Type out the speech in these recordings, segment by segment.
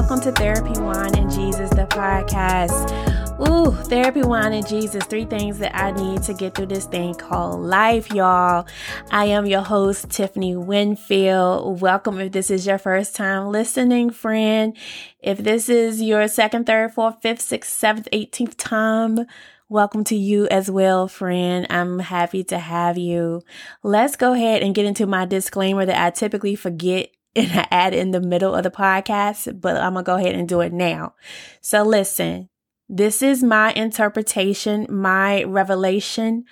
welcome to Therapy Wine and Jesus, the podcast. Ooh, Therapy Wine and Jesus, three things that I need to get through this thing called life, y'all. I am your host, Tiffany Winfield. Welcome if this is your first time listening, friend. If this is your second, third, fourth, fifth, sixth, seventh, eighteenth time, Welcome to you as well, friend. I'm happy to have you. Let's go ahead and get into my disclaimer that I typically forget and I add in the middle of the podcast, but I'm going to go ahead and do it now. So listen, this is my interpretation, my revelation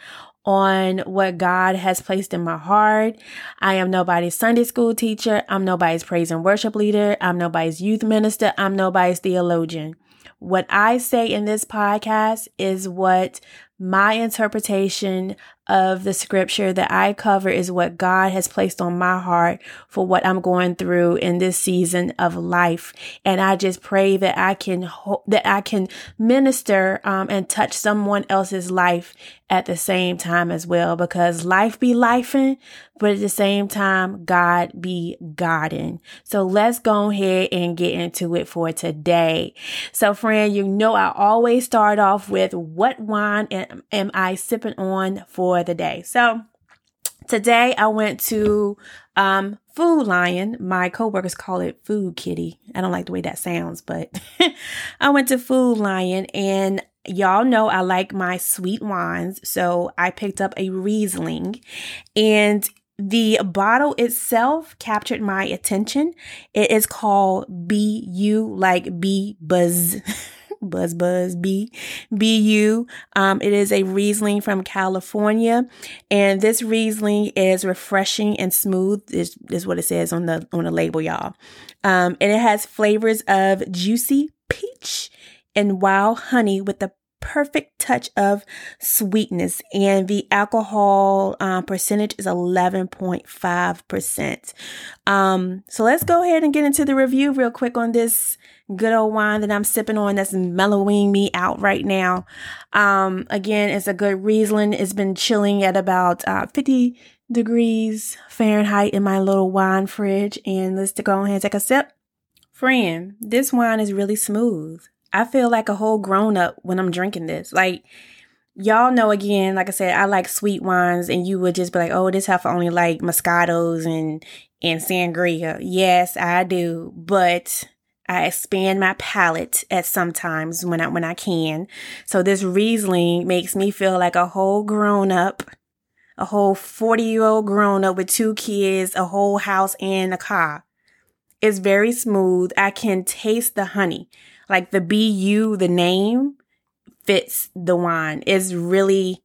on what God has placed in my heart. I am nobody's Sunday school teacher. I'm nobody's praise and worship leader. I'm nobody's youth minister. I'm nobody's theologian. What I say in this podcast is what my interpretation of the scripture that I cover is what God has placed on my heart for what I'm going through in this season of life. And I just pray that I can, ho- that I can minister, um, and touch someone else's life at the same time as well, because life be lifing, but at the same time, God be Godding. So let's go ahead and get into it for today. So friend, you know, I always start off with what wine am I sipping on for the day? So today I went to, um, Food Lion. My coworkers call it Food Kitty. I don't like the way that sounds, but I went to Food Lion and y'all know I like my sweet wines. So I picked up a Riesling and the bottle itself captured my attention. It is called BU, like B Buzz. Buzz Buzz B BU. Um, it is a Riesling from California, and this Riesling is refreshing and smooth. Is is what it says on the on the label, y'all. Um, and it has flavors of juicy peach and wild honey with the perfect touch of sweetness and the alcohol um, percentage is 11.5%. Um, so let's go ahead and get into the review real quick on this good old wine that I'm sipping on that's mellowing me out right now. Um, again, it's a good Riesling. It's been chilling at about uh, 50 degrees Fahrenheit in my little wine fridge. And let's go ahead and take a sip. Friend, this wine is really smooth. I feel like a whole grown up when I'm drinking this. Like, y'all know again, like I said, I like sweet wines, and you would just be like, oh, this half only like Moscatos and and sangria. Yes, I do, but I expand my palate at sometimes when I when I can. So this Riesling makes me feel like a whole grown up, a whole 40 year old grown up with two kids, a whole house and a car. It's very smooth. I can taste the honey. Like the BU, the name fits the wine. It's really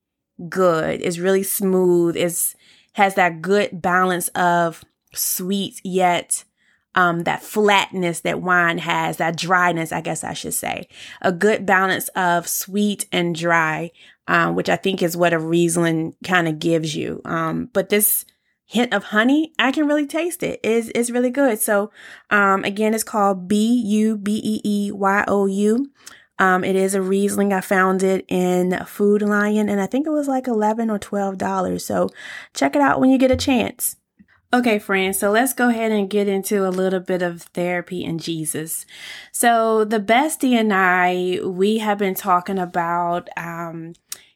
good. It's really smooth. It's has that good balance of sweet yet um, that flatness that wine has, that dryness, I guess I should say. A good balance of sweet and dry, um, which I think is what a Riesling kind of gives you. Um, but this hint of honey, I can really taste it. It's, it's really good. So, um, again, it's called B U B E E Y O U. Um, it is a Riesling. I found it in Food Lion and I think it was like 11 or $12. So check it out when you get a chance. Okay, friends, so let's go ahead and get into a little bit of therapy and Jesus. So, the bestie and I, we have been talking about, um,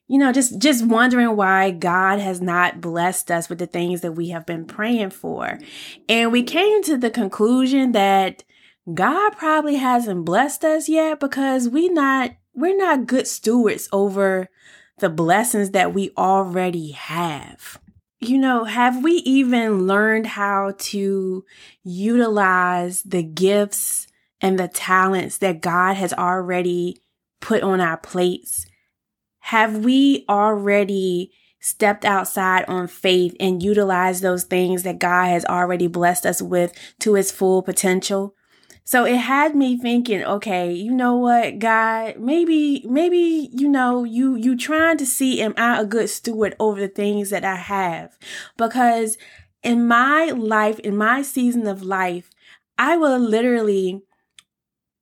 you know, just, just wondering why God has not blessed us with the things that we have been praying for. And we came to the conclusion that God probably hasn't blessed us yet because we not, we're not good stewards over the blessings that we already have. You know, have we even learned how to utilize the gifts and the talents that God has already put on our plates? Have we already stepped outside on faith and utilized those things that God has already blessed us with to its full potential? So it had me thinking, okay, you know what, God, maybe, maybe, you know, you, you trying to see, am I a good steward over the things that I have? Because in my life, in my season of life, I will literally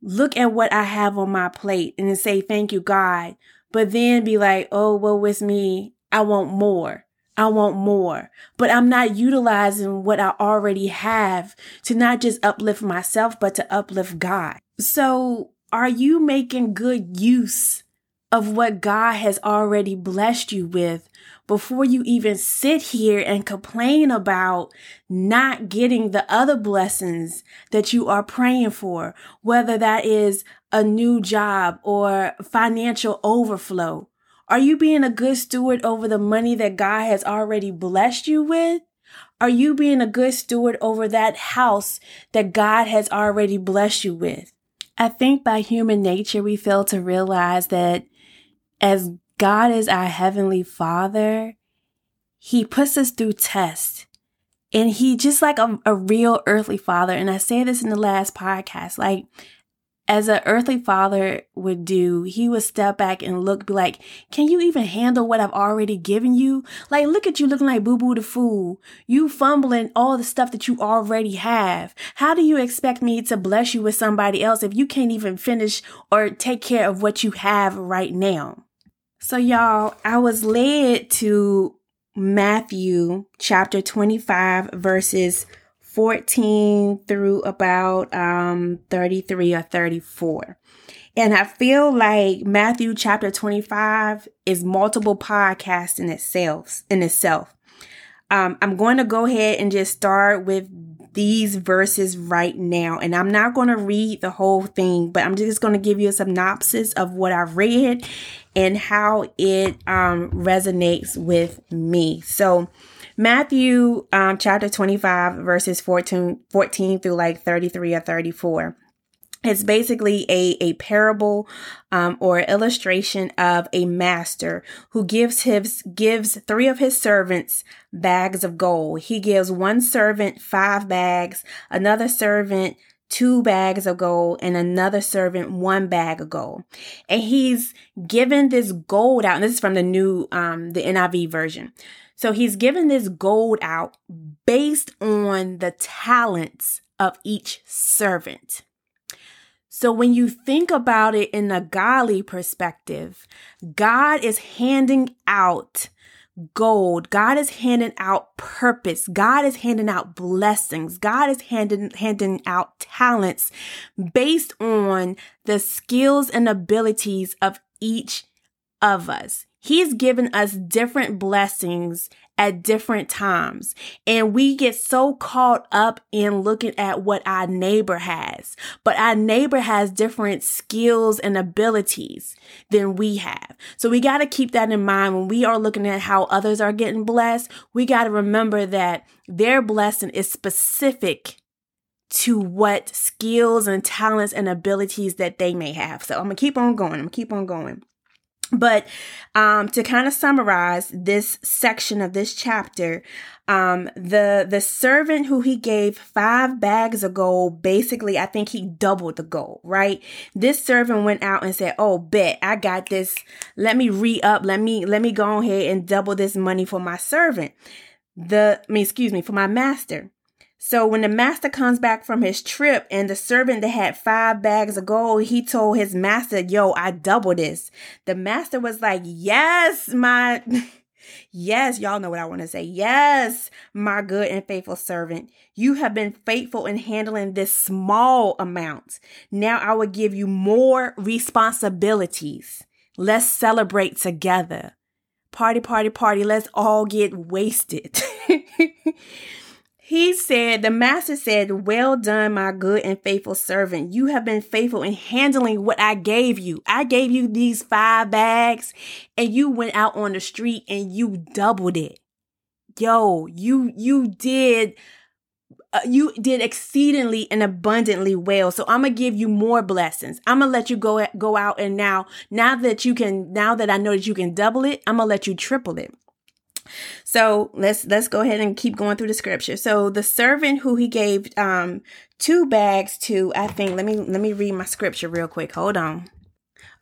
look at what I have on my plate and say, thank you, God but then be like, oh, well, with me, I want more. I want more, but I'm not utilizing what I already have to not just uplift myself, but to uplift God. So are you making good use of what God has already blessed you with before you even sit here and complain about not getting the other blessings that you are praying for, whether that is a new job or financial overflow? Are you being a good steward over the money that God has already blessed you with? Are you being a good steward over that house that God has already blessed you with? I think by human nature, we fail to realize that as God is our heavenly father, he puts us through tests. And he just like a, a real earthly father. And I say this in the last podcast, like as an earthly father would do, he would step back and look, be like, can you even handle what I've already given you? Like, look at you looking like boo boo the fool. You fumbling all the stuff that you already have. How do you expect me to bless you with somebody else if you can't even finish or take care of what you have right now? So y'all, I was led to Matthew chapter 25 verses 14 through about um 33 or 34. And I feel like Matthew chapter 25 is multiple podcasts in itself in itself. Um, I'm going to go ahead and just start with these verses right now. And I'm not going to read the whole thing, but I'm just going to give you a synopsis of what I've read and how it um, resonates with me. So, Matthew um, chapter 25, verses 14, 14 through like 33 or 34. It's basically a, a parable um, or illustration of a master who gives his gives three of his servants bags of gold. He gives one servant five bags, another servant two bags of gold and another servant one bag of gold. And he's given this gold out. And this is from the new um the NIV version. So he's given this gold out based on the talents of each servant. So when you think about it in a godly perspective, God is handing out gold. God is handing out purpose. God is handing out blessings. God is handing, handing out talents based on the skills and abilities of each of us. He's given us different blessings at different times. And we get so caught up in looking at what our neighbor has. But our neighbor has different skills and abilities than we have. So we got to keep that in mind when we are looking at how others are getting blessed. We got to remember that their blessing is specific to what skills and talents and abilities that they may have. So I'm going to keep on going. I'm going to keep on going. But um, to kind of summarize this section of this chapter, um, the the servant who he gave five bags of gold, basically, I think he doubled the gold, right? This servant went out and said, "Oh, bet I got this. Let me re up. Let me let me go ahead and double this money for my servant." The, I mean, excuse me, for my master. So when the master comes back from his trip and the servant that had five bags of gold, he told his master, yo, I double this. The master was like, yes, my, yes, y'all know what I want to say. Yes, my good and faithful servant. You have been faithful in handling this small amount. Now I will give you more responsibilities. Let's celebrate together. Party, party, party. Let's all get wasted. He said, The master said, Well done, my good and faithful servant. You have been faithful in handling what I gave you. I gave you these five bags, and you went out on the street and you doubled it. Yo, you you did uh, you did exceedingly and abundantly well. So I'm to give you more blessings. I'm to let you go go out and now now that you can now that I know that you can double it, I'm to let you triple it. So let's let's go ahead and keep going through the scripture. So the servant who he gave um two bags to, I think let me let me read my scripture real quick. Hold on.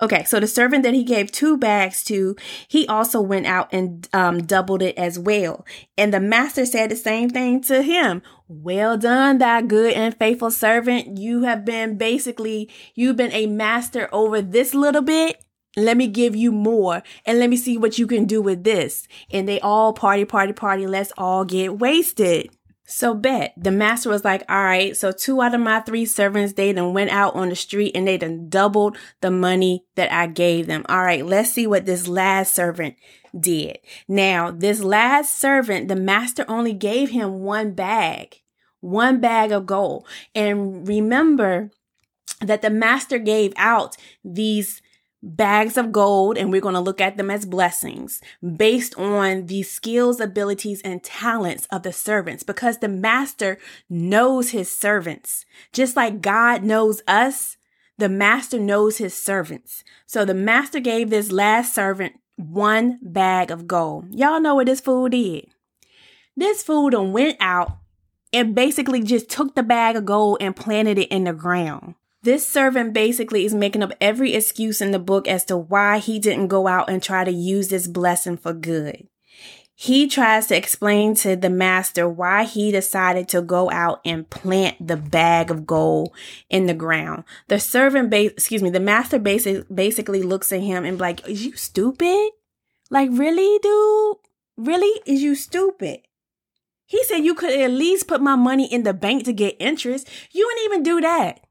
Okay, so the servant that he gave two bags to, he also went out and um, doubled it as well. And the master said the same thing to him. Well done, thy good and faithful servant. You have been basically, you've been a master over this little bit let me give you more and let me see what you can do with this. And they all party, party, party. Let's all get wasted. So bet the master was like, all right, so two out of my three servants, they done went out on the street and they done doubled the money that I gave them. All right, let's see what this last servant did. Now, this last servant, the master only gave him one bag, one bag of gold. And remember that the master gave out these bags of gold and we're going to look at them as blessings based on the skills, abilities, and talents of the servants because the master knows his servants. Just like God knows us, the master knows his servants. So the master gave this last servant one bag of gold. Y'all know what this fool did. This fool done went out and basically just took the bag of gold and planted it in the ground. This servant basically is making up every excuse in the book as to why he didn't go out and try to use this blessing for good. He tries to explain to the master why he decided to go out and plant the bag of gold in the ground. The servant, ba- excuse me, the master basic- basically looks at him and like, "Is you stupid? Like really, dude? Really? Is you stupid?" He said you could at least put my money in the bank to get interest. You didn't even do that.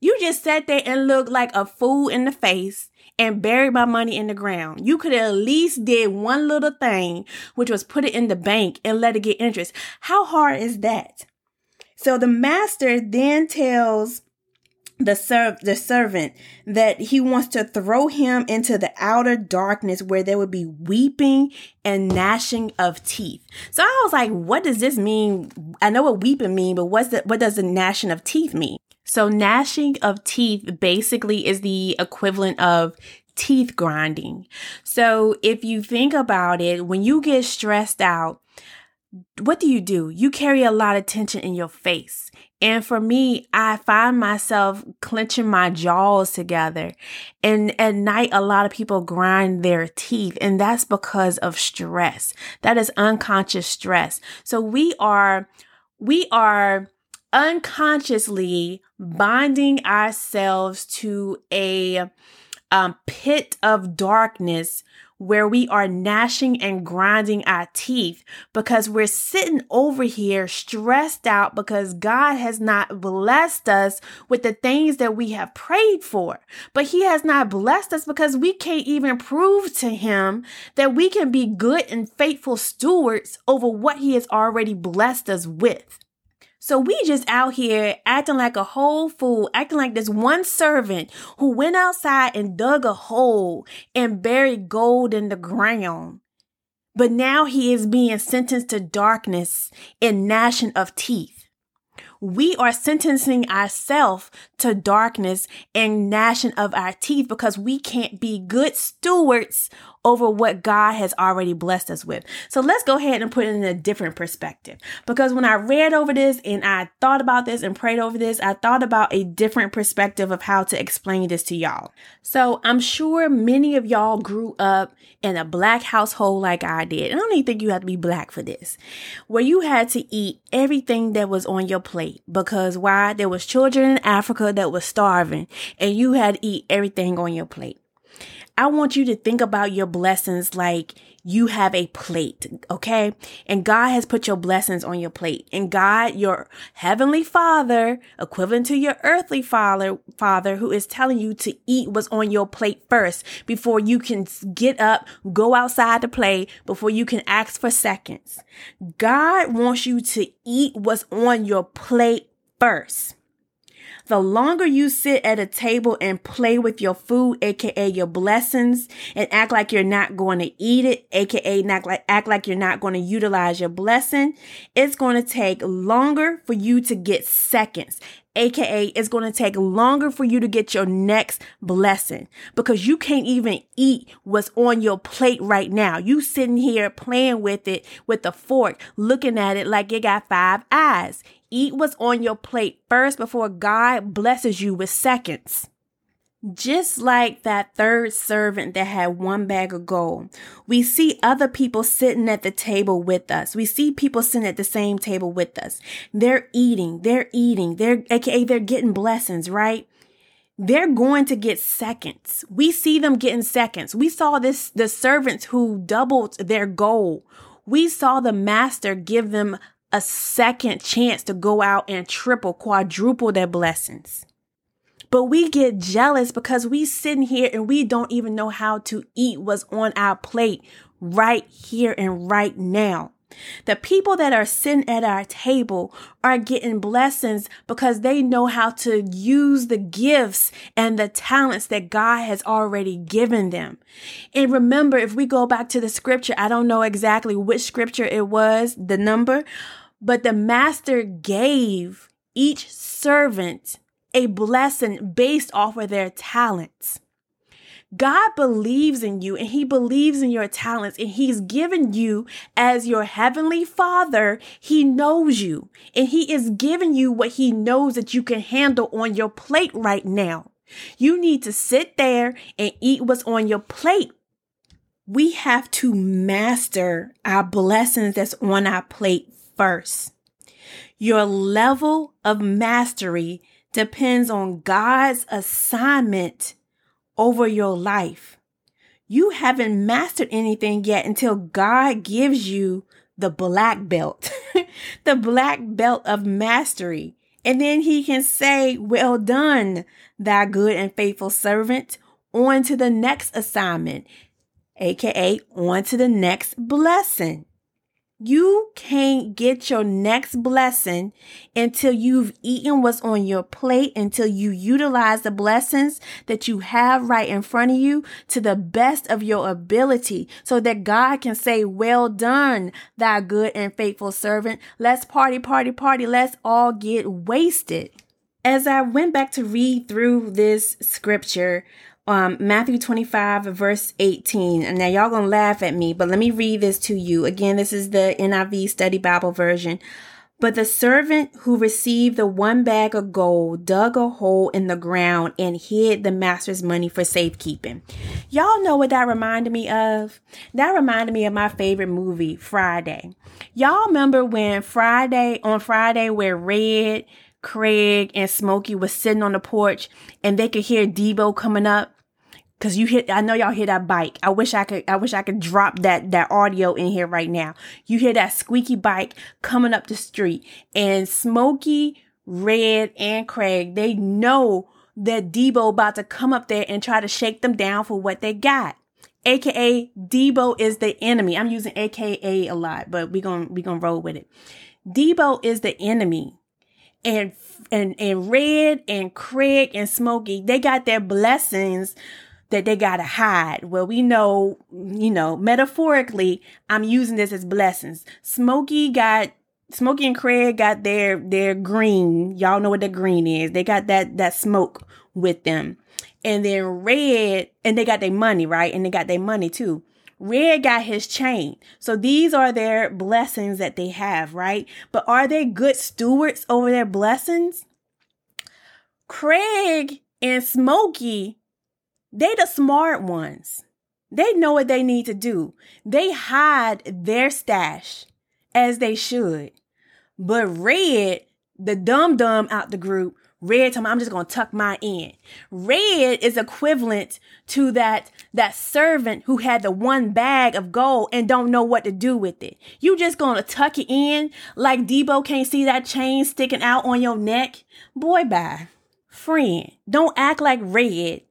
You just sat there and looked like a fool in the face and buried my money in the ground. You could at least did one little thing, which was put it in the bank and let it get interest. How hard is that? So the master then tells the serv- the servant that he wants to throw him into the outer darkness where there would be weeping and gnashing of teeth. So I was like, what does this mean? I know what weeping mean, but what's the, what does the gnashing of teeth mean? So gnashing of teeth basically is the equivalent of teeth grinding. So if you think about it, when you get stressed out, what do you do? You carry a lot of tension in your face. And for me, I find myself clenching my jaws together. And at night, a lot of people grind their teeth, and that's because of stress. That is unconscious stress. So we are, we are unconsciously binding ourselves to a um, pit of darkness where we are gnashing and grinding our teeth because we're sitting over here stressed out because God has not blessed us with the things that we have prayed for. But He has not blessed us because we can't even prove to Him that we can be good and faithful stewards over what He has already blessed us with. So we just out here acting like a whole fool, acting like this one servant who went outside and dug a hole and buried gold in the ground. But now he is being sentenced to darkness and gnashing of teeth we are sentencing ourselves to darkness and gnashing of our teeth because we can't be good stewards over what God has already blessed us with. So let's go ahead and put it in a different perspective. Because when I read over this and I thought about this and prayed over this, I thought about a different perspective of how to explain this to y'all. So I'm sure many of y'all grew up in a black household like I did. I don't even think you have to be black for this, where you had to eat everything that was on your plate because why? There was children in Africa that was starving and you had to eat everything on your plate. I want you to think about your blessings like you have a plate, okay? And God has put your blessings on your plate. And God, your heavenly father, equivalent to your earthly father, father who is telling you to eat what's on your plate first before you can get up, go outside to play, before you can ask for seconds. God wants you to eat what's on your plate first. The longer you sit at a table and play with your food, aka your blessings, and act like you're not going to eat it, aka like act like you're not going to utilize your blessing, it's going to take longer for you to get seconds. AKA, it's going to take longer for you to get your next blessing because you can't even eat what's on your plate right now. You sitting here playing with it with a fork, looking at it like it got five eyes. Eat what's on your plate first before God blesses you with seconds. Just like that third servant that had one bag of gold, we see other people sitting at the table with us. We see people sitting at the same table with us. They're eating, they're eating, they're, aka they're getting blessings, right? they're going to get seconds. We see them getting seconds. We saw this the servants who doubled their goal. We saw the master give them a second chance to go out and triple, quadruple their blessings. But we get jealous because we sitting here and we don't even know how to eat what's on our plate right here and right now. The people that are sitting at our table are getting blessings because they know how to use the gifts and the talents that God has already given them. And remember, if we go back to the scripture, I don't know exactly which scripture it was, the number, but the master gave each servant a blessing based off of their talents. God believes in you and he believes in your talents and he's given you as your heavenly father. He knows you and he is giving you what he knows that you can handle on your plate right now. You need to sit there and eat what's on your plate. We have to master our blessings that's on our plate first. Your level of mastery depends on God's assignment over your life. You haven't mastered anything yet until God gives you the black belt, the black belt of mastery. And then he can say, well done, thy good and faithful servant, on to the next assignment, aka on to the next blessing. You can't get your next blessing until you've eaten what's on your plate, until you utilize the blessings that you have right in front of you to the best of your ability so that God can say, well done, thy good and faithful servant. Let's party, party, party. Let's all get wasted. As I went back to read through this scripture, um, Matthew 25, verse 18. And now y'all gonna laugh at me, but let me read this to you. Again, this is the NIV Study Bible version. But the servant who received the one bag of gold dug a hole in the ground and hid the master's money for safekeeping. Y'all know what that reminded me of? That reminded me of my favorite movie, Friday. Y'all remember when Friday, on Friday, where Red, Craig, and Smokey was sitting on the porch and they could hear Debo coming up? Cause you hit, I know y'all hear that bike. I wish I could, I wish I could drop that, that audio in here right now. You hear that squeaky bike coming up the street and Smokey, Red, and Craig, they know that Debo about to come up there and try to shake them down for what they got. AKA Debo is the enemy. I'm using AKA a lot, but we gonna, we gonna roll with it. Debo is the enemy and and and Red and Craig and Smokey, they got their blessings that they gotta hide. Well, we know, you know, metaphorically, I'm using this as blessings. Smokey got Smokey and Craig got their their green. Y'all know what the green is. They got that that smoke with them. And then Red, and they got their money, right? And they got their money too. Red got his chain. So these are their blessings that they have, right? But are they good stewards over their blessings? Craig and Smokey they the smart ones. They know what they need to do. They hide their stash as they should. But Red, the dumb dumb out the group, Red told me I'm just gonna tuck my in. Red is equivalent to that that servant who had the one bag of gold and don't know what to do with it. You just gonna tuck it in like Debo can't see that chain sticking out on your neck? Boy, bye. Friend, don't act like Red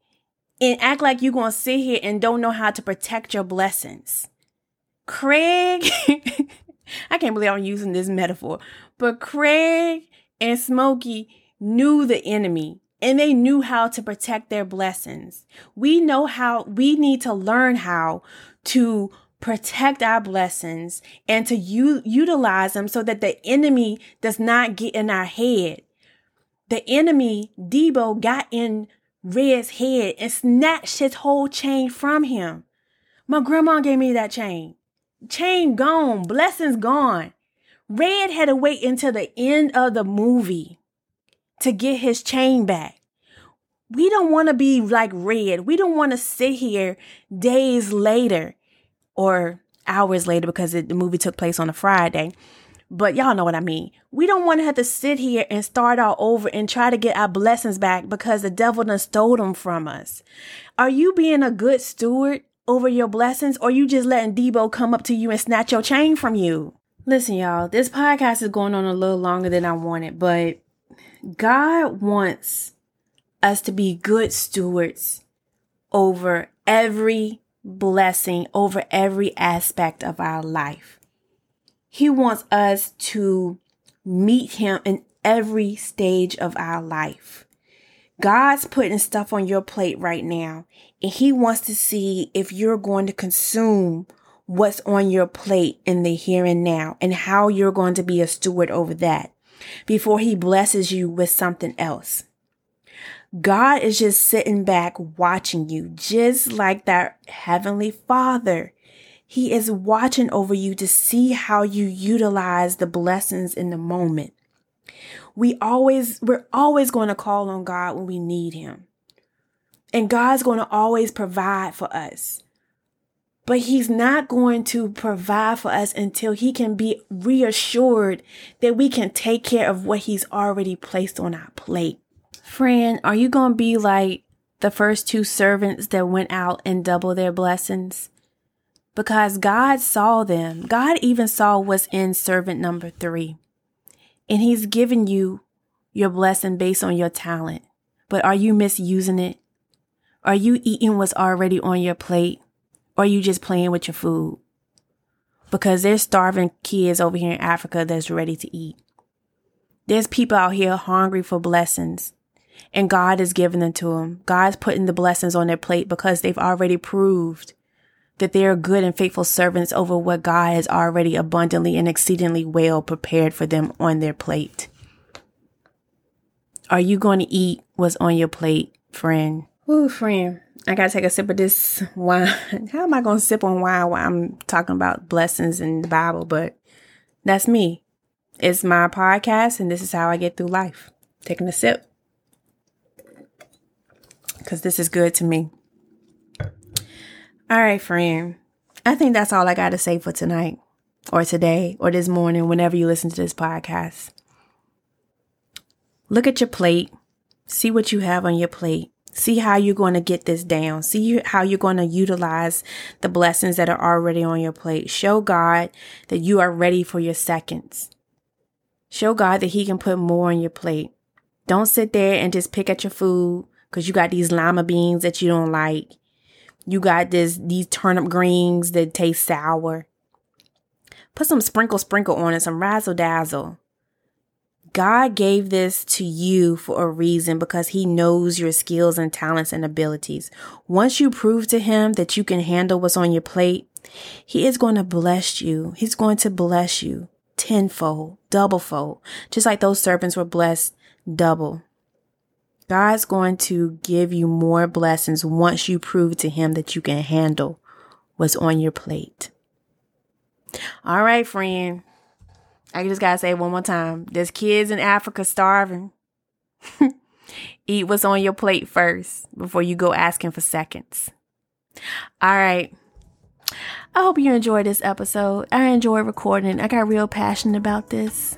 and act like you're going to sit here and don't know how to protect your blessings. Craig, I can't believe I'm using this metaphor, but Craig and Smokey knew the enemy and they knew how to protect their blessings. We know how, we need to learn how to protect our blessings and to u- utilize them so that the enemy does not get in our head. The enemy, Debo, got in Red's head and snatched his whole chain from him. My grandma gave me that chain. Chain gone, blessings gone. Red had to wait until the end of the movie to get his chain back. We don't want to be like Red. We don't want to sit here days later or hours later because it, the movie took place on a Friday. But y'all know what I mean. We don't want to have to sit here and start all over and try to get our blessings back because the devil done stole them from us. Are you being a good steward over your blessings or you just letting Debo come up to you and snatch your chain from you? Listen, y'all, this podcast is going on a little longer than I wanted, but God wants us to be good stewards over every blessing, over every aspect of our life. He wants us to meet Him in every stage of our life. God's putting stuff on your plate right now, and He wants to see if you're going to consume what's on your plate in the here and now and how you're going to be a steward over that before He blesses you with something else. God is just sitting back watching you, just like that Heavenly Father. He is watching over you to see how you utilize the blessings in the moment. We always, we're always going to call on God when we need Him. And God's going to always provide for us. But He's not going to provide for us until He can be reassured that we can take care of what He's already placed on our plate. Friend, are you going to be like the first two servants that went out and double their blessings? Because God saw them. God even saw what's in servant number three. And He's given you your blessing based on your talent. But are you misusing it? Are you eating what's already on your plate? Or are you just playing with your food? Because there's starving kids over here in Africa that's ready to eat. There's people out here hungry for blessings and God is giving them to them. God's putting the blessings on their plate because they've already proved that they are good and faithful servants over what God has already abundantly and exceedingly well prepared for them on their plate. Are you going to eat what's on your plate, friend? Ooh, friend. I gotta take a sip of this wine. How am I gonna sip on wine while I'm talking about blessings in the Bible? But that's me. It's my podcast, and this is how I get through life. Taking a sip. Because this is good to me. All right, friend. I think that's all I got to say for tonight or today or this morning, whenever you listen to this podcast. Look at your plate. See what you have on your plate. See how you're going to get this down. See how you're going to utilize the blessings that are already on your plate. Show God that you are ready for your seconds. Show God that He can put more on your plate. Don't sit there and just pick at your food because you got these lima beans that you don't like you got this these turnip greens that taste sour. Put some sprinkle sprinkle on it, some razzle dazzle. God gave this to you for a reason because he knows your skills and talents and abilities. Once you prove to him that you can handle what's on your plate, he is going to bless you. He's going to bless you tenfold, doublefold, just like those servants were blessed double. God's going to give you more blessings once you prove to Him that you can handle what's on your plate. All right, friend. I just gotta say one more time. There's kids in Africa starving. Eat what's on your plate first before you go asking for seconds. All right. I hope you enjoyed this episode. I enjoyed recording. I got real passionate about this.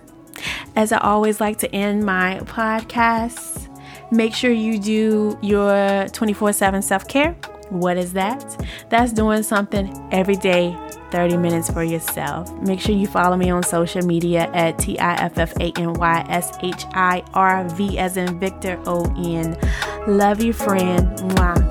As I always like to end my podcasts Make sure you do your 24 7 self care. What is that? That's doing something every day 30 minutes for yourself. Make sure you follow me on social media at T I F F A N Y S H I R V as in Victor O N. Love you, friend. Mwah.